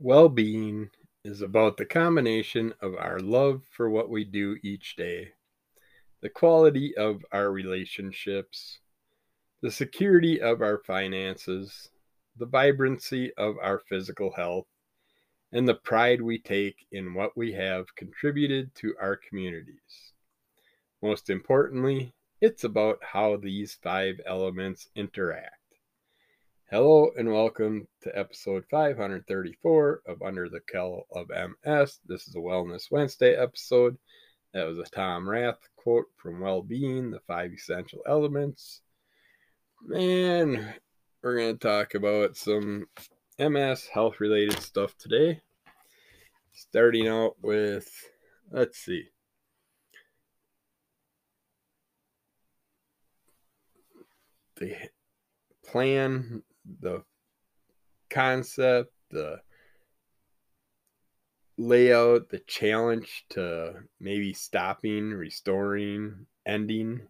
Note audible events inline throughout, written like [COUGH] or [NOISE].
Well being is about the combination of our love for what we do each day, the quality of our relationships, the security of our finances, the vibrancy of our physical health, and the pride we take in what we have contributed to our communities. Most importantly, it's about how these five elements interact. Hello and welcome to episode 534 of Under the Kell of MS. This is a Wellness Wednesday episode. That was a Tom Rath quote from Well-Being, the five essential elements. And we're going to talk about some MS health related stuff today. Starting out with, let's see. The plan the concept, the layout, the challenge to maybe stopping, restoring, ending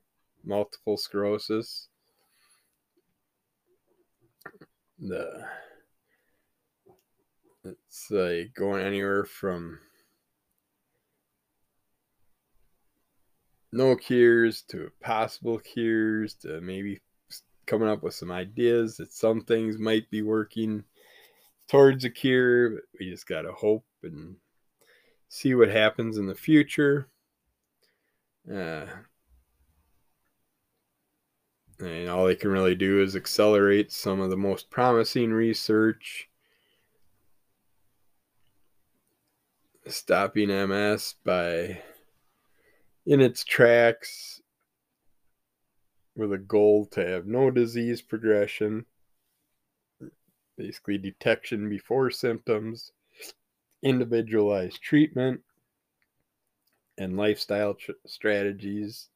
multiple sclerosis. The it's like going anywhere from no cures to possible cures to maybe coming up with some ideas that some things might be working towards a cure. We just got to hope and see what happens in the future. Uh, and all they can really do is accelerate some of the most promising research. Stopping MS by in its tracks with a goal to have no disease progression, basically detection before symptoms, individualized treatment, and lifestyle tr- strategies.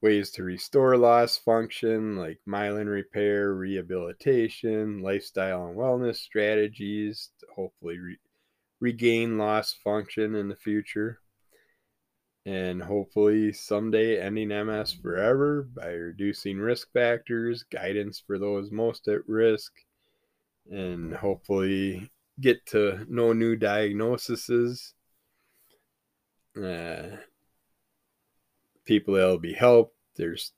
Ways to restore lost function like myelin repair, rehabilitation, lifestyle and wellness strategies to hopefully re- regain lost function in the future and hopefully someday ending MS forever by reducing risk factors, guidance for those most at risk, and hopefully get to no new diagnoses. Uh, people that'll be helped. There's,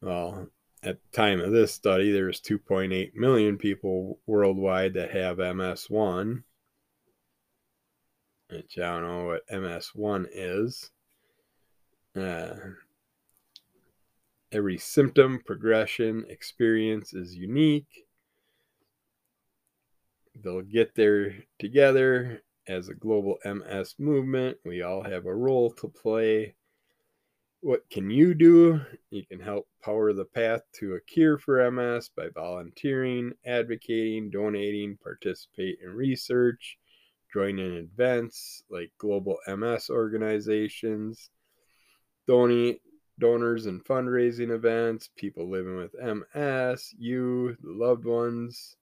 well, at the time of this study, there's 2.8 million people worldwide that have MS1 which I don't know what MS1 is. Uh, every symptom, progression, experience is unique. They'll get there together as a global MS movement. We all have a role to play. What can you do? You can help power the path to a cure for MS by volunteering, advocating, donating, participate in research, join in events like global MS organizations, donate donors and fundraising events, people living with MS, you, the loved ones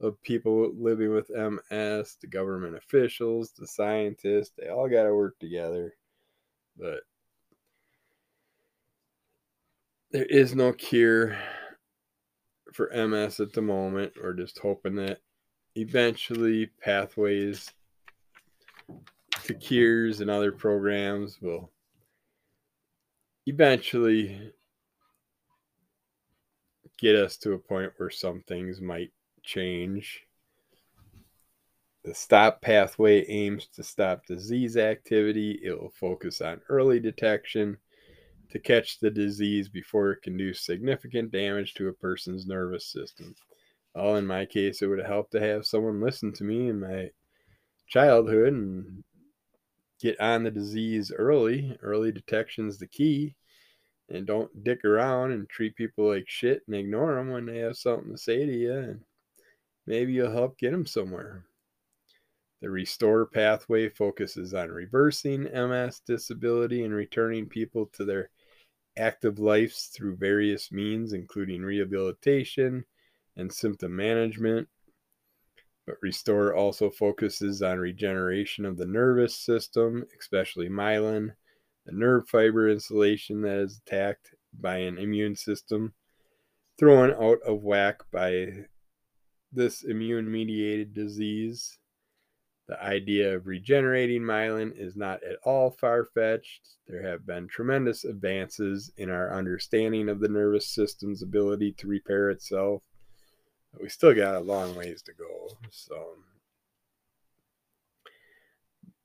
of people living with MS, the government officials, the scientists, they all got to work together. But there is no cure for MS at the moment. We're just hoping that eventually pathways to Cures and other programs will eventually get us to a point where some things might change. The STOP pathway aims to stop disease activity. It will focus on early detection to catch the disease before it can do significant damage to a person's nervous system. Well, in my case, it would have helped to have someone listen to me in my childhood and get on the disease early. Early detection is the key. And don't dick around and treat people like shit and ignore them when they have something to say to you. And maybe you'll help get them somewhere. The Restore pathway focuses on reversing MS disability and returning people to their active lives through various means, including rehabilitation and symptom management, but Restore also focuses on regeneration of the nervous system, especially myelin, the nerve fiber insulation that is attacked by an immune system thrown out of whack by this immune mediated disease. The idea of regenerating myelin is not at all far fetched. There have been tremendous advances in our understanding of the nervous system's ability to repair itself. We still got a long ways to go. So,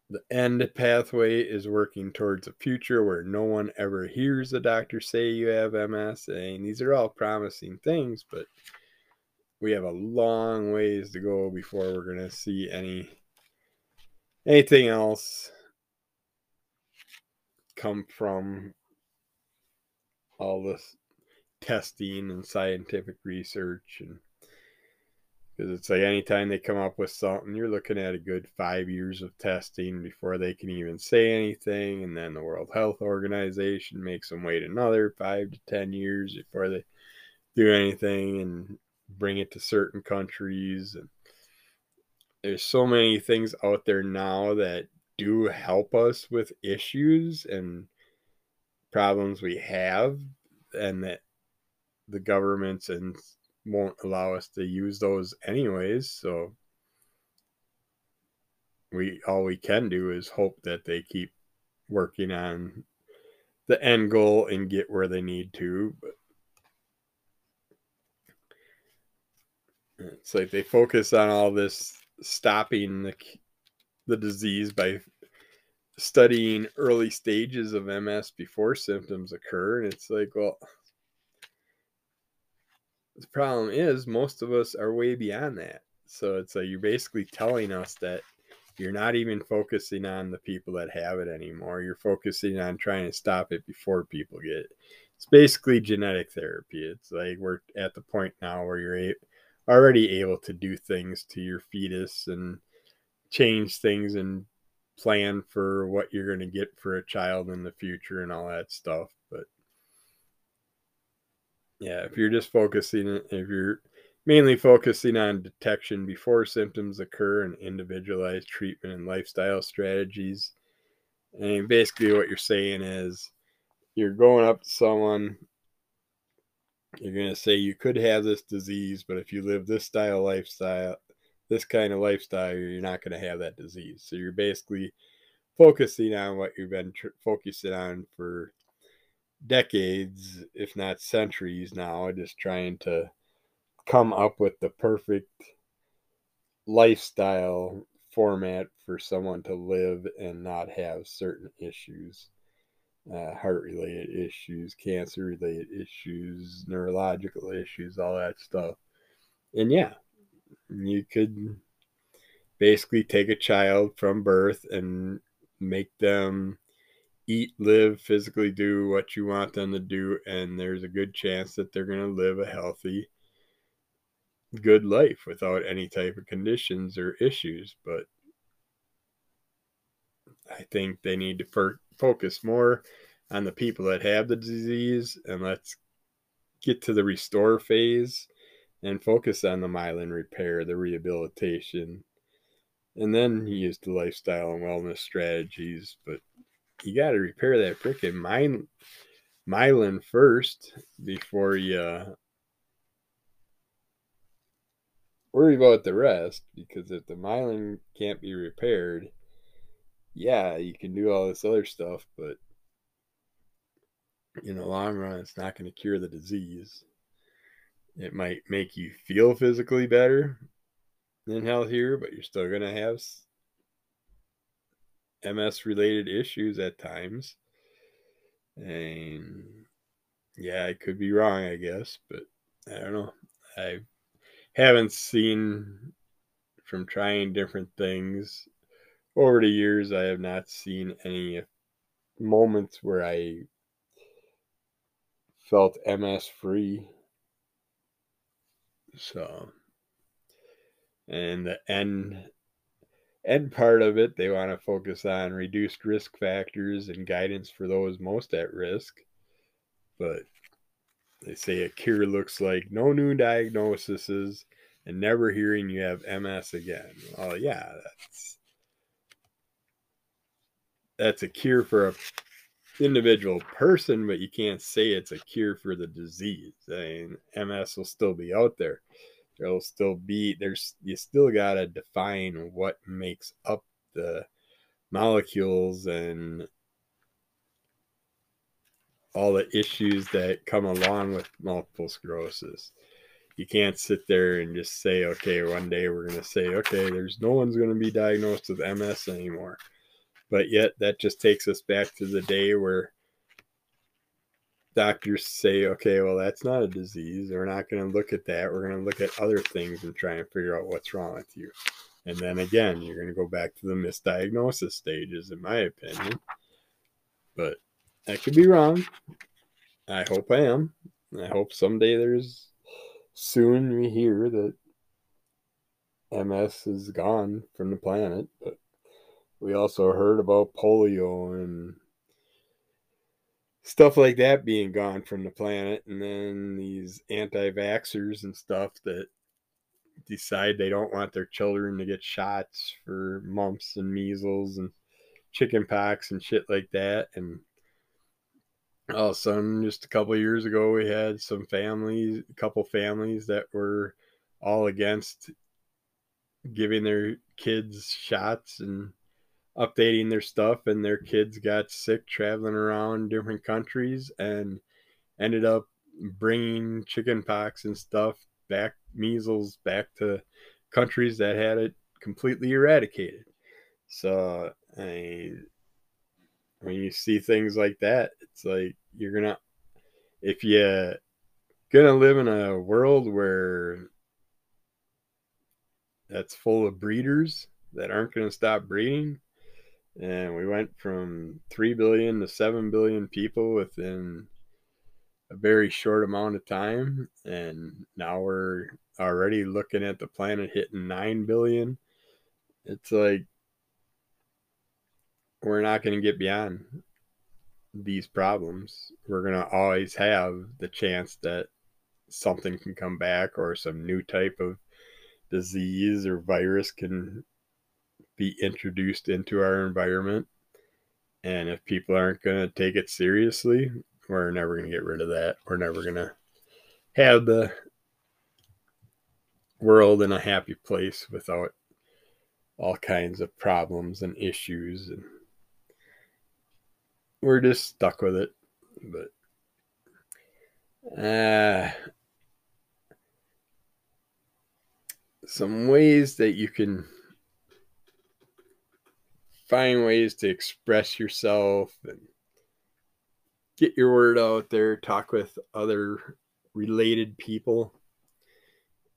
the end pathway is working towards a future where no one ever hears a doctor say you have MS. And these are all promising things, but we have a long ways to go before we're going to see any anything else come from all this testing and scientific research and because it's like anytime they come up with something you're looking at a good five years of testing before they can even say anything and then the world health organization makes them wait another five to ten years before they do anything and bring it to certain countries and there's so many things out there now that do help us with issues and problems we have and that the governments and won't allow us to use those anyways so we all we can do is hope that they keep working on the end goal and get where they need to but it's like they focus on all this stopping the the disease by studying early stages of MS before symptoms occur. And it's like, well, the problem is most of us are way beyond that. So it's like you're basically telling us that you're not even focusing on the people that have it anymore. You're focusing on trying to stop it before people get it. It's basically genetic therapy. It's like we're at the point now where you're already able to do things to your fetus and change things and plan for what you're going to get for a child in the future and all that stuff yeah if you're just focusing if you're mainly focusing on detection before symptoms occur and individualized treatment and lifestyle strategies and basically what you're saying is you're going up to someone you're going to say you could have this disease, but if you live this style lifestyle, this kind of lifestyle, you're not going to have that disease. So you're basically focusing on what you've been tr- focusing on for decades, if not centuries now, just trying to come up with the perfect lifestyle format for someone to live and not have certain issues uh, heart related issues, cancer related issues, neurological issues, all that stuff. And yeah, you could basically take a child from birth and make them eat, live, physically do what you want them to do, and there's a good chance that they're going to live a healthy, good life without any type of conditions or issues. But I think they need to focus more on the people that have the disease and let's get to the restore phase and focus on the myelin repair, the rehabilitation, and then use the lifestyle and wellness strategies. But you got to repair that freaking myelin, myelin first before you uh, worry about the rest. Because if the myelin can't be repaired, yeah, you can do all this other stuff, but in the long run, it's not going to cure the disease. It might make you feel physically better and healthier, but you're still going to have MS related issues at times. And yeah, I could be wrong, I guess, but I don't know. I haven't seen from trying different things over the years, I have not seen any moments where I felt MS free. So, and the end end part of it, they want to focus on reduced risk factors and guidance for those most at risk. But they say a cure looks like no new diagnoses and never hearing you have MS again. Well, yeah, that's that's a cure for a individual person, but you can't say it's a cure for the disease. I mean, MS will still be out there. There'll still be there's you still got to define what makes up the molecules and all the issues that come along with multiple sclerosis. You can't sit there and just say, okay, one day we're going to say, okay, there's no one's going to be diagnosed with MS anymore. But yet, that just takes us back to the day where doctors say, okay, well, that's not a disease. We're not going to look at that. We're going to look at other things and try and figure out what's wrong with you. And then again, you're going to go back to the misdiagnosis stages, in my opinion. But I could be wrong. I hope I am. I hope someday there's soon we hear that MS is gone from the planet. But we also heard about polio and stuff like that being gone from the planet, and then these anti vaxxers and stuff that decide they don't want their children to get shots for mumps and measles and chicken pox and shit like that. And all of a sudden, just a couple years ago, we had some families, a couple families that were all against giving their kids shots and updating their stuff and their kids got sick traveling around different countries and ended up bringing chicken pox and stuff back measles back to countries that had it completely eradicated. So I, when you see things like that it's like you're gonna if you gonna live in a world where that's full of breeders that aren't going to stop breeding and we went from 3 billion to 7 billion people within a very short amount of time. And now we're already looking at the planet hitting 9 billion. It's like we're not going to get beyond these problems. We're going to always have the chance that something can come back or some new type of disease or virus can be introduced into our environment. And if people aren't going to take it seriously, we're never going to get rid of that. We're never going to have the world in a happy place without all kinds of problems and issues and we're just stuck with it but uh some ways that you can find ways to express yourself and get your word out there, talk with other related people.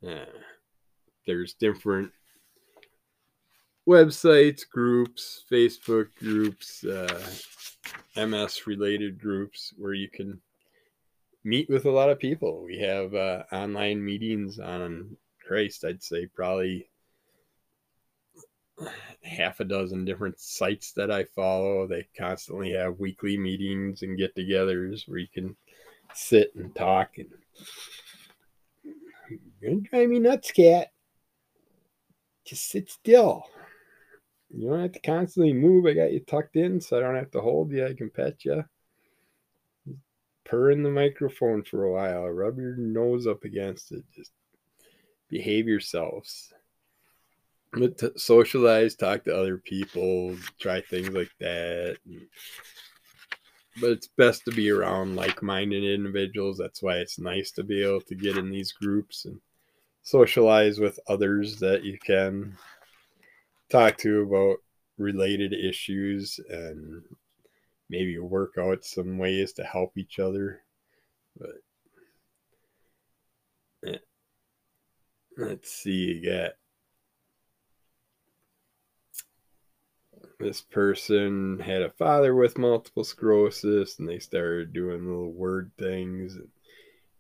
Uh, there's different websites, groups, Facebook groups, uh, MS related groups where you can meet with a lot of people. We have uh, online meetings on Christ, I'd say probably half a dozen different sites that I follow. They constantly have weekly meetings and get togethers where you can sit and talk and you're gonna drive me nuts, cat. Just sit still. You don't have to constantly move. I got you tucked in so I don't have to hold you. I can pet you. Purr in the microphone for a while. Rub your nose up against it. Just behave yourselves to socialize, talk to other people, try things like that. But it's best to be around like minded individuals. That's why it's nice to be able to get in these groups and socialize with others that you can talk to about related issues and maybe work out some ways to help each other. But eh, let's see, you got this person had a father with multiple sclerosis and they started doing little word things and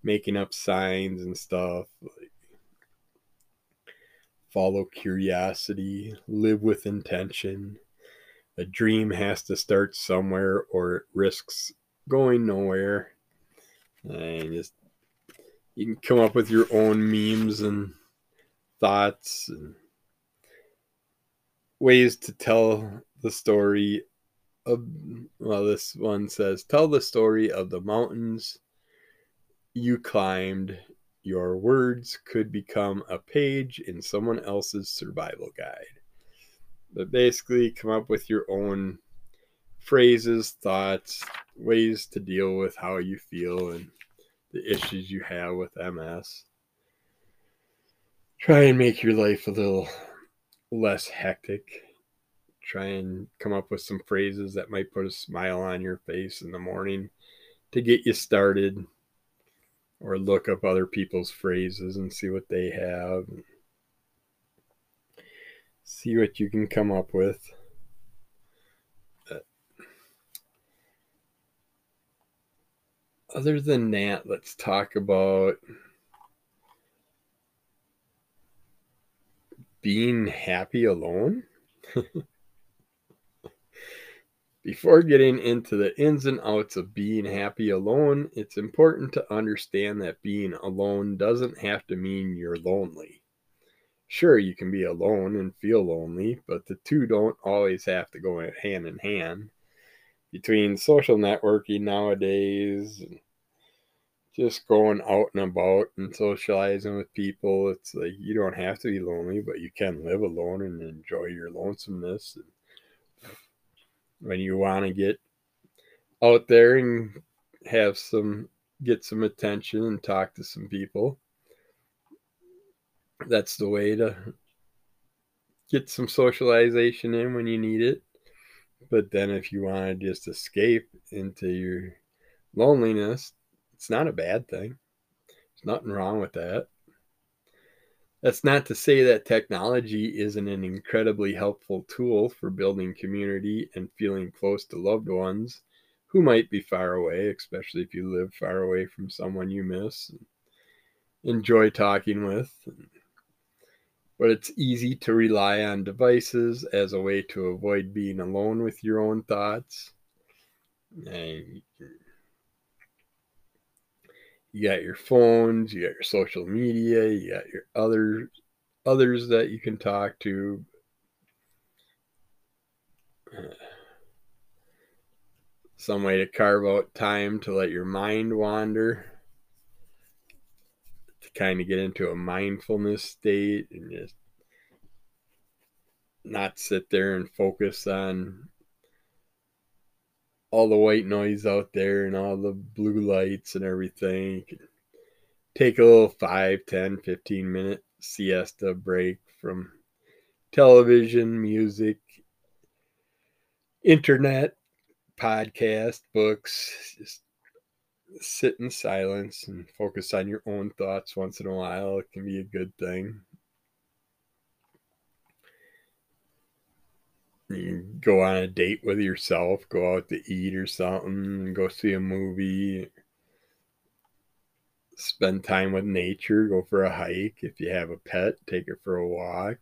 making up signs and stuff like follow curiosity live with intention. A dream has to start somewhere or it risks going nowhere. And just you can come up with your own memes and thoughts and ways to tell the story of well this one says tell the story of the mountains you climbed your words could become a page in someone else's survival guide. But basically, come up with your own phrases, thoughts, ways to deal with how you feel and the issues you have with MS. Try and make your life a little less hectic. Try and come up with some phrases that might put a smile on your face in the morning to get you started or look up other people's phrases and see what they have. See what you can come up with. Uh, other than that, let's talk about being happy alone. [LAUGHS] Before getting into the ins and outs of being happy alone, it's important to understand that being alone doesn't have to mean you're lonely. Sure, you can be alone and feel lonely, but the two don't always have to go hand in hand. Between social networking nowadays, and just going out and about and socializing with people, it's like you don't have to be lonely, but you can live alone and enjoy your lonesomeness when you want to get out there and have some get some attention and talk to some people that's the way to get some socialization in when you need it. But then if you want to just escape into your loneliness it's not a bad thing. There's nothing wrong with that that's not to say that technology isn't an incredibly helpful tool for building community and feeling close to loved ones who might be far away, especially if you live far away from someone you miss and enjoy talking with. But it's easy to rely on devices as a way to avoid being alone with your own thoughts. And you got your phones, you got your social media, you got your other others that you can talk to. [SIGHS] some way to carve out time to let your mind wander, to kind of get into a mindfulness state and just not sit there and focus on all the white noise out there and all the blue lights and everything. take a little 5, 10, 15 minute siesta break from television, music, internet, podcast, books. Just sit in silence and focus on your own thoughts once in a while. It can be a good thing. You go on a date with yourself, go out to eat or something, go see a movie, spend time with nature, go for a hike. If you have a pet, take it for a walk.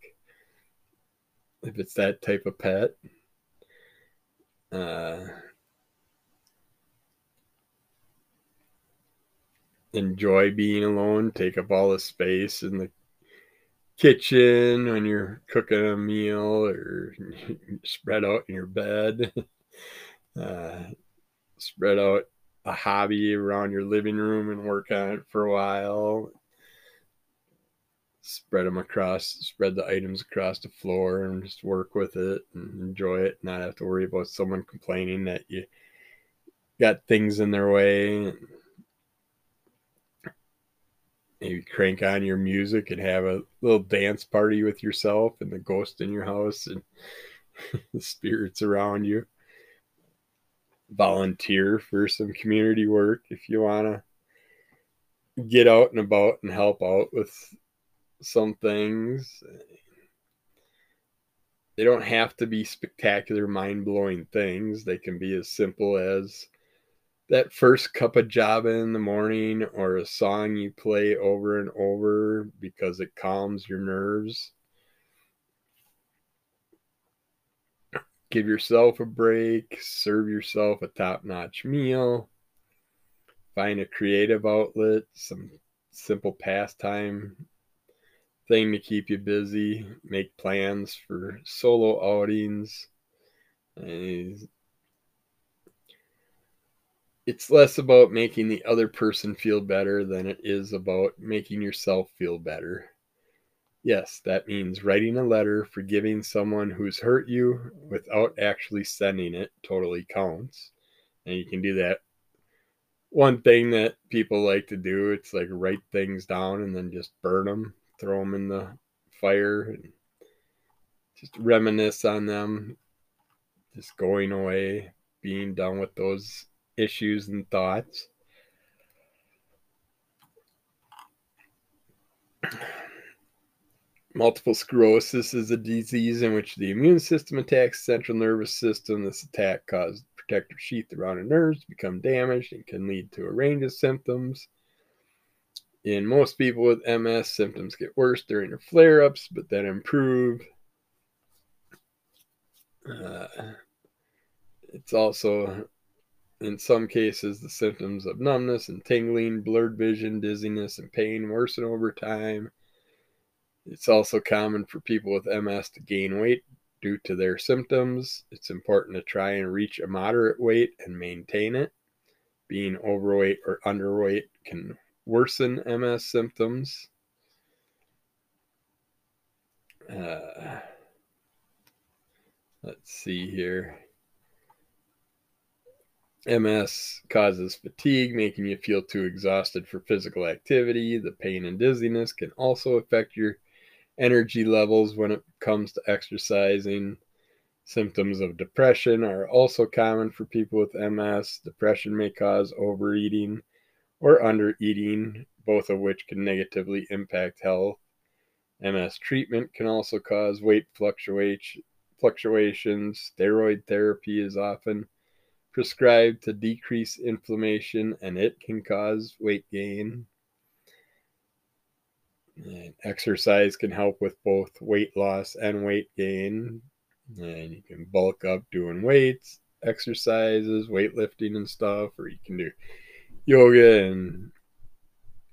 If it's that type of pet, uh, enjoy being alone, take up all the space in the kitchen when you're cooking a meal or [LAUGHS] spread out in your bed. [LAUGHS] Uh, spread out a hobby around your living room and work on it for a while. Spread them across, spread the items across the floor and just work with it and enjoy it. Not have to worry about someone complaining that you got things in their way maybe crank on your music and have a little dance party with yourself and the ghost in your house and [LAUGHS] the spirits around you. Volunteer for some community work if you want to get out and about and help out with some things. They don't have to be spectacular, mind blowing things. They can be as simple as that first cup of java in the morning or a song you play over and over because it calms your nerves. Give yourself a break, serve yourself a top notch meal, find a creative outlet, some simple pastime thing to keep you busy, make plans for solo outings. And it's less about making the other person feel better than it is about making yourself feel better. Yes, that means writing a letter, forgiving someone who's hurt you without actually sending it totally counts. And you can do that. One thing that people like to do, it's like write things down and then just burn them, throw them in the fire, and just reminisce on them, just going away, being done with those issues and thoughts. Multiple sclerosis is a disease in which the immune system attacks the central nervous system. This attack causes the protective sheath around the nerves to become damaged and can lead to a range of symptoms. In most people with MS, symptoms get worse during their flare ups, but then improve. Uh, it's also, in some cases, the symptoms of numbness and tingling, blurred vision, dizziness, and pain worsen over time. It's also common for people with MS to gain weight due to their symptoms. It's important to try and reach a moderate weight and maintain it. Being overweight or underweight can worsen MS symptoms. Uh, let's see here. MS causes fatigue, making you feel too exhausted for physical activity. The pain and dizziness can also affect your energy levels when it comes to exercising. Symptoms of depression are also common for people with MS. Depression may cause overeating or undereating, both of which can negatively impact health. MS treatment can also cause weight fluctuations. Steroid therapy is often prescribed to decrease inflammation and it can cause weight gain. And exercise can help with both weight loss and weight gain. And you can bulk up doing weights, exercises, weightlifting, and stuff, or you can do yoga and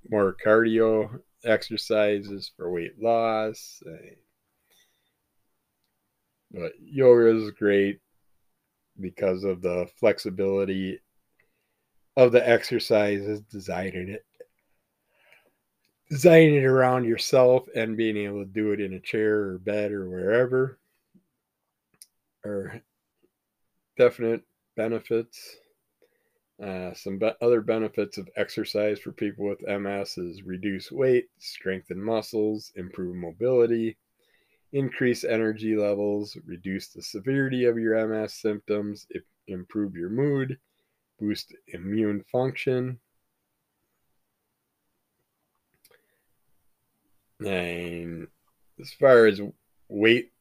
more cardio exercises for weight loss. But yoga is great because of the flexibility of the exercises designed in it designing it around yourself and being able to do it in a chair or bed or wherever are definite benefits. Uh, some be- other benefits of exercise for people with MS is reduce weight, strengthen muscles, improve mobility, increase energy levels, reduce the severity of your MS symptoms, improve your mood, boost immune function, And as far as weight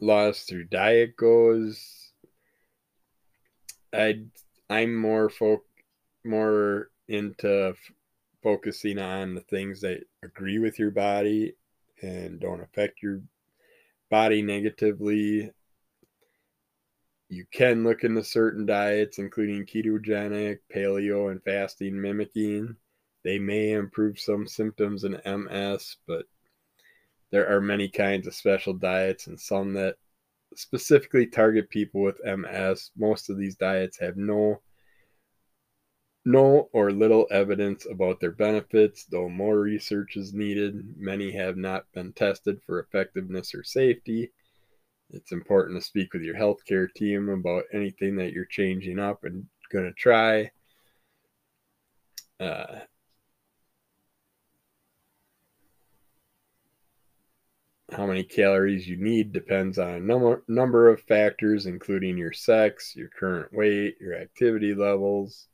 loss through diet goes, I I'm more folk more into f- focusing on the things that agree with your body and don't affect your body negatively. You can look into certain diets, including ketogenic, paleo, and fasting mimicking. They may improve some symptoms in MS, but there are many kinds of special diets and some that specifically target people with MS. Most of these diets have no no or little evidence about their benefits, though more research is needed. Many have not been tested for effectiveness or safety. It's important to speak with your healthcare team about anything that you're changing up and going to try. Uh, how many calories you need depends on a number, number of factors, including your sex, your current weight, your activity levels.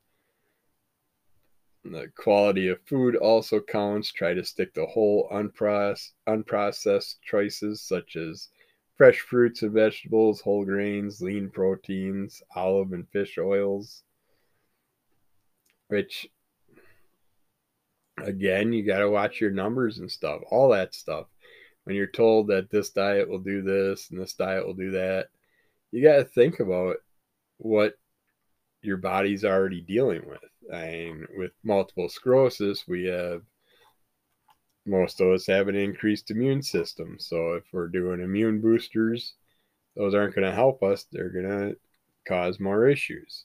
The quality of food also counts. Try to stick to whole, unprocessed, unprocessed choices such as fresh fruits and vegetables, whole grains, lean proteins, olive and fish oils. Which, again, you got to watch your numbers and stuff, all that stuff when you're told that this diet will do this and this diet will do that, you got to think about what your body's already dealing with. I mean, with multiple sclerosis, we have most of us have an increased immune system. So if we're doing immune boosters, those aren't going to help us. They're going to cause more issues.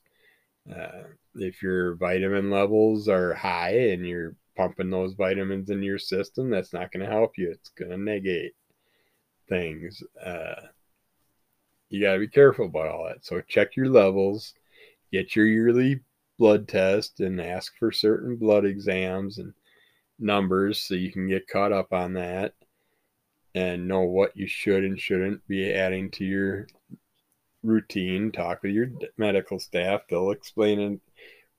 Uh, if your vitamin levels are high and you're pumping those vitamins into your system, that's not going to help you. It's going to negate things. Uh, you got to be careful about all that. So check your levels, get your yearly blood test, and ask for certain blood exams and numbers so you can get caught up on that and know what you should and shouldn't be adding to your routine. Talk with your medical staff. They'll explain it,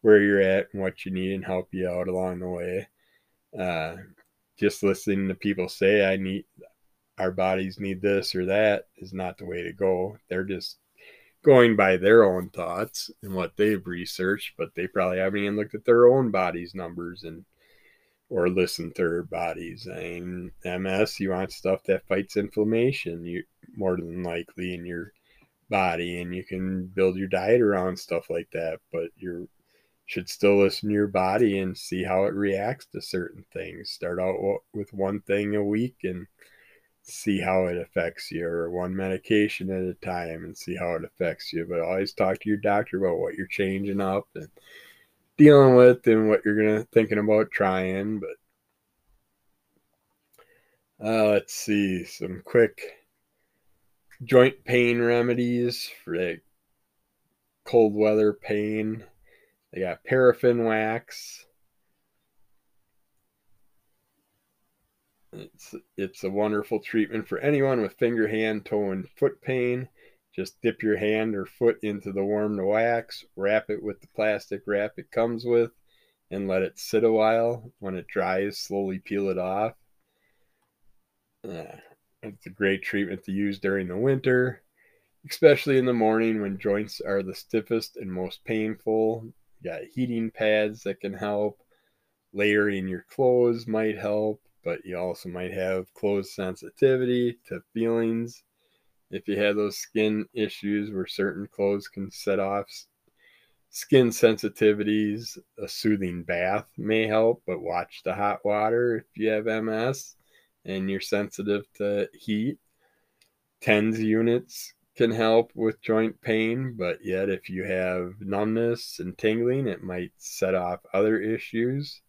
where you're at and what you need and help you out along the way. Uh, just listening to people say, I need, our bodies need this or that is not the way to go. They're just going by their own thoughts and what they've researched, but they probably haven't even looked at their own body's numbers and or listened to their bodies. I mean, MS, you want stuff that fights inflammation, you more than likely in your body, and you can build your diet around stuff like that. But you should still listen to your body and see how it reacts to certain things. Start out with one thing a week and see how it affects you or one medication at a time and see how it affects you but always talk to your doctor about what you're changing up and dealing with and what you're gonna thinking about trying but uh, let's see some quick joint pain remedies for like cold weather pain. They got paraffin wax It's it's a wonderful treatment for anyone with finger, hand, toe, and foot pain. Just dip your hand or foot into the warm wax, wrap it with the plastic wrap it comes with, and let it sit a while. When it dries, slowly peel it off. Uh, it's a great treatment to use during the winter, especially in the morning when joints are the stiffest and most painful. You got heating pads that can help. Layering your clothes might help but you also might have closed sensitivity to feelings. If you have those skin issues where certain clothes can set off skin sensitivities, a soothing bath may help, but watch the hot water if you have MS and you're sensitive to heat. TENS units can help with joint pain, but yet if you have numbness and tingling, it might set off other issues.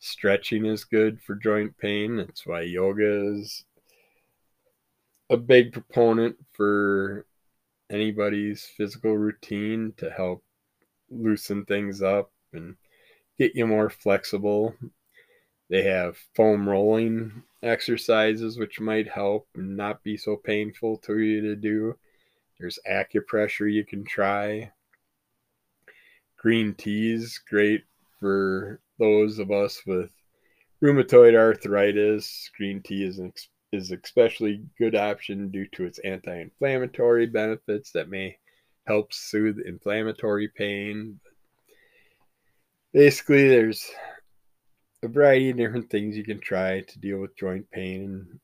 Stretching is good for joint pain. That's why yoga is a big proponent for anybody's physical routine to help loosen things up and get you more flexible. They have foam rolling exercises, which might help and not be so painful to you to do. There's acupressure you can try. Green teas, great for those of us with rheumatoid arthritis, green tea is an is especially good option due to its anti-inflammatory benefits that may help soothe inflammatory pain. Basically, there's a variety of different things you can try to deal with joint pain and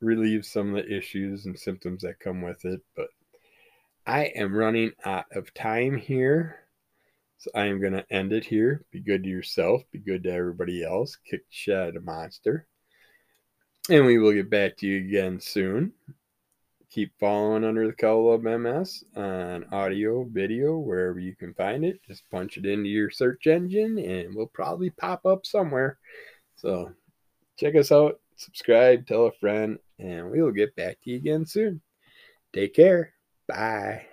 relieve some of the issues and symptoms that come with it. But I am running out of time here. So I am going to end it here. Be good to yourself. Be good to everybody else. Kick the of the monster. And we will get back to you again soon. Keep following Under the Color of MS on audio, video, wherever you can find it. Just punch it into your search engine and we'll probably pop up somewhere. So check us out, subscribe, tell a friend, and we will get back to you again soon. Take care. Bye.